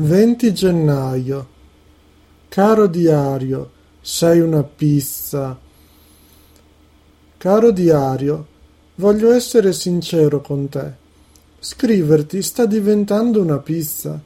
Venti gennaio. Caro diario, sei una pizza. Caro diario, voglio essere sincero con te. Scriverti sta diventando una pizza.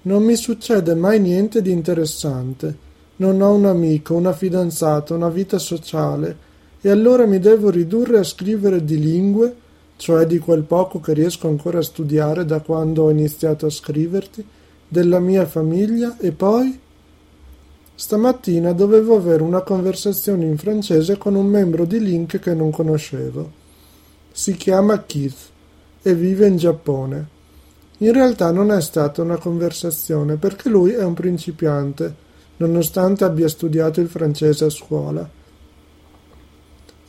Non mi succede mai niente di interessante. Non ho un amico, una fidanzata, una vita sociale, e allora mi devo ridurre a scrivere di lingue, cioè di quel poco che riesco ancora a studiare da quando ho iniziato a scriverti, della mia famiglia e poi? Stamattina dovevo avere una conversazione in francese con un membro di Link che non conoscevo. Si chiama Keith e vive in Giappone. In realtà non è stata una conversazione perché lui è un principiante, nonostante abbia studiato il francese a scuola.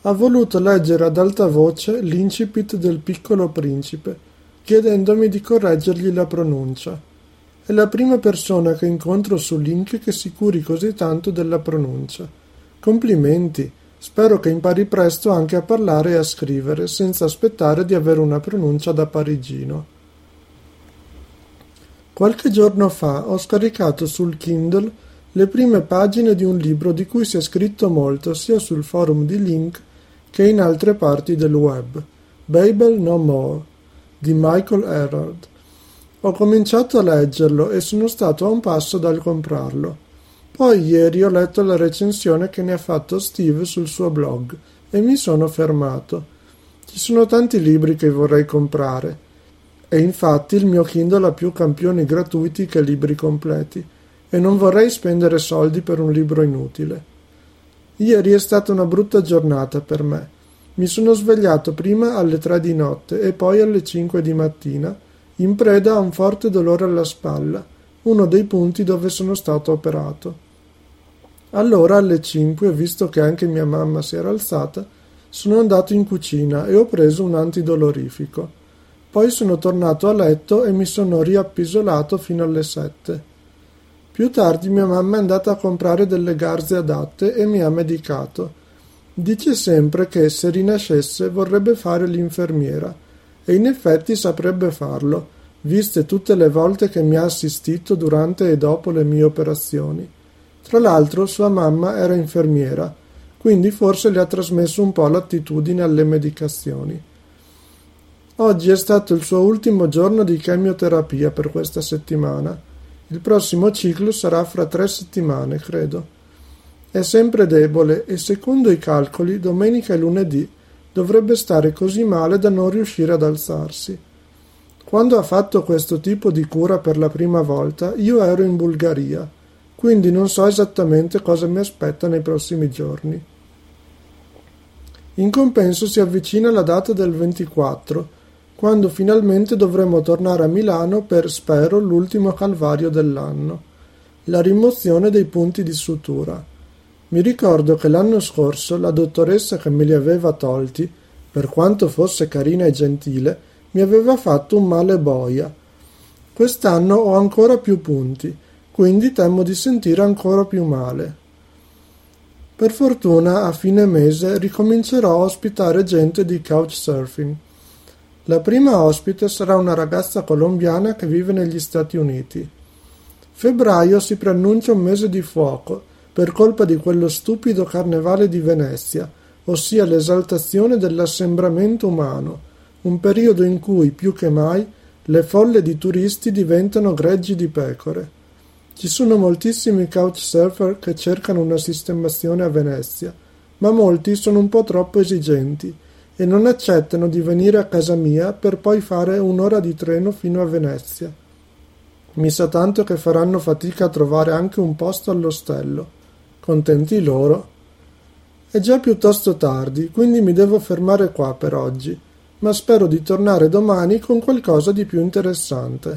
Ha voluto leggere ad alta voce l'incipit del piccolo principe, chiedendomi di correggergli la pronuncia. È la prima persona che incontro su Link che si curi così tanto della pronuncia. Complimenti. Spero che impari presto anche a parlare e a scrivere, senza aspettare di avere una pronuncia da parigino. Qualche giorno fa ho scaricato sul Kindle le prime pagine di un libro di cui si è scritto molto sia sul forum di Link che in altre parti del web. Babel No More di Michael Herald. Ho cominciato a leggerlo e sono stato a un passo dal comprarlo. Poi ieri ho letto la recensione che ne ha fatto Steve sul suo blog e mi sono fermato. Ci sono tanti libri che vorrei comprare e infatti il mio Kindle ha più campioni gratuiti che libri completi e non vorrei spendere soldi per un libro inutile. Ieri è stata una brutta giornata per me. Mi sono svegliato prima alle tre di notte e poi alle cinque di mattina in preda a un forte dolore alla spalla, uno dei punti dove sono stato operato. Allora alle cinque, visto che anche mia mamma si era alzata, sono andato in cucina e ho preso un antidolorifico. Poi sono tornato a letto e mi sono riappisolato fino alle sette. Più tardi mia mamma è andata a comprare delle garze adatte e mi ha medicato. Dice sempre che se rinascesse vorrebbe fare l'infermiera e in effetti saprebbe farlo, viste tutte le volte che mi ha assistito durante e dopo le mie operazioni. Tra l'altro sua mamma era infermiera, quindi forse le ha trasmesso un po' l'attitudine alle medicazioni. Oggi è stato il suo ultimo giorno di chemioterapia per questa settimana. Il prossimo ciclo sarà fra tre settimane, credo. È sempre debole e secondo i calcoli domenica e lunedì dovrebbe stare così male da non riuscire ad alzarsi. Quando ha fatto questo tipo di cura per la prima volta, io ero in Bulgaria, quindi non so esattamente cosa mi aspetta nei prossimi giorni. In compenso si avvicina la data del 24, quando finalmente dovremo tornare a Milano per, spero, l'ultimo calvario dell'anno, la rimozione dei punti di sutura. Mi ricordo che l'anno scorso la dottoressa che me li aveva tolti, per quanto fosse carina e gentile, mi aveva fatto un male boia. Quest'anno ho ancora più punti, quindi temo di sentire ancora più male. Per fortuna a fine mese ricomincerò a ospitare gente di couchsurfing. La prima ospite sarà una ragazza colombiana che vive negli Stati Uniti. Febbraio si preannuncia un mese di fuoco per colpa di quello stupido carnevale di Venezia, ossia l'esaltazione dell'assembramento umano, un periodo in cui, più che mai, le folle di turisti diventano greggi di pecore. Ci sono moltissimi couchsurfer che cercano una sistemazione a Venezia, ma molti sono un po' troppo esigenti e non accettano di venire a casa mia per poi fare un'ora di treno fino a Venezia. Mi sa tanto che faranno fatica a trovare anche un posto all'ostello contenti loro. È già piuttosto tardi, quindi mi devo fermare qua per oggi, ma spero di tornare domani con qualcosa di più interessante.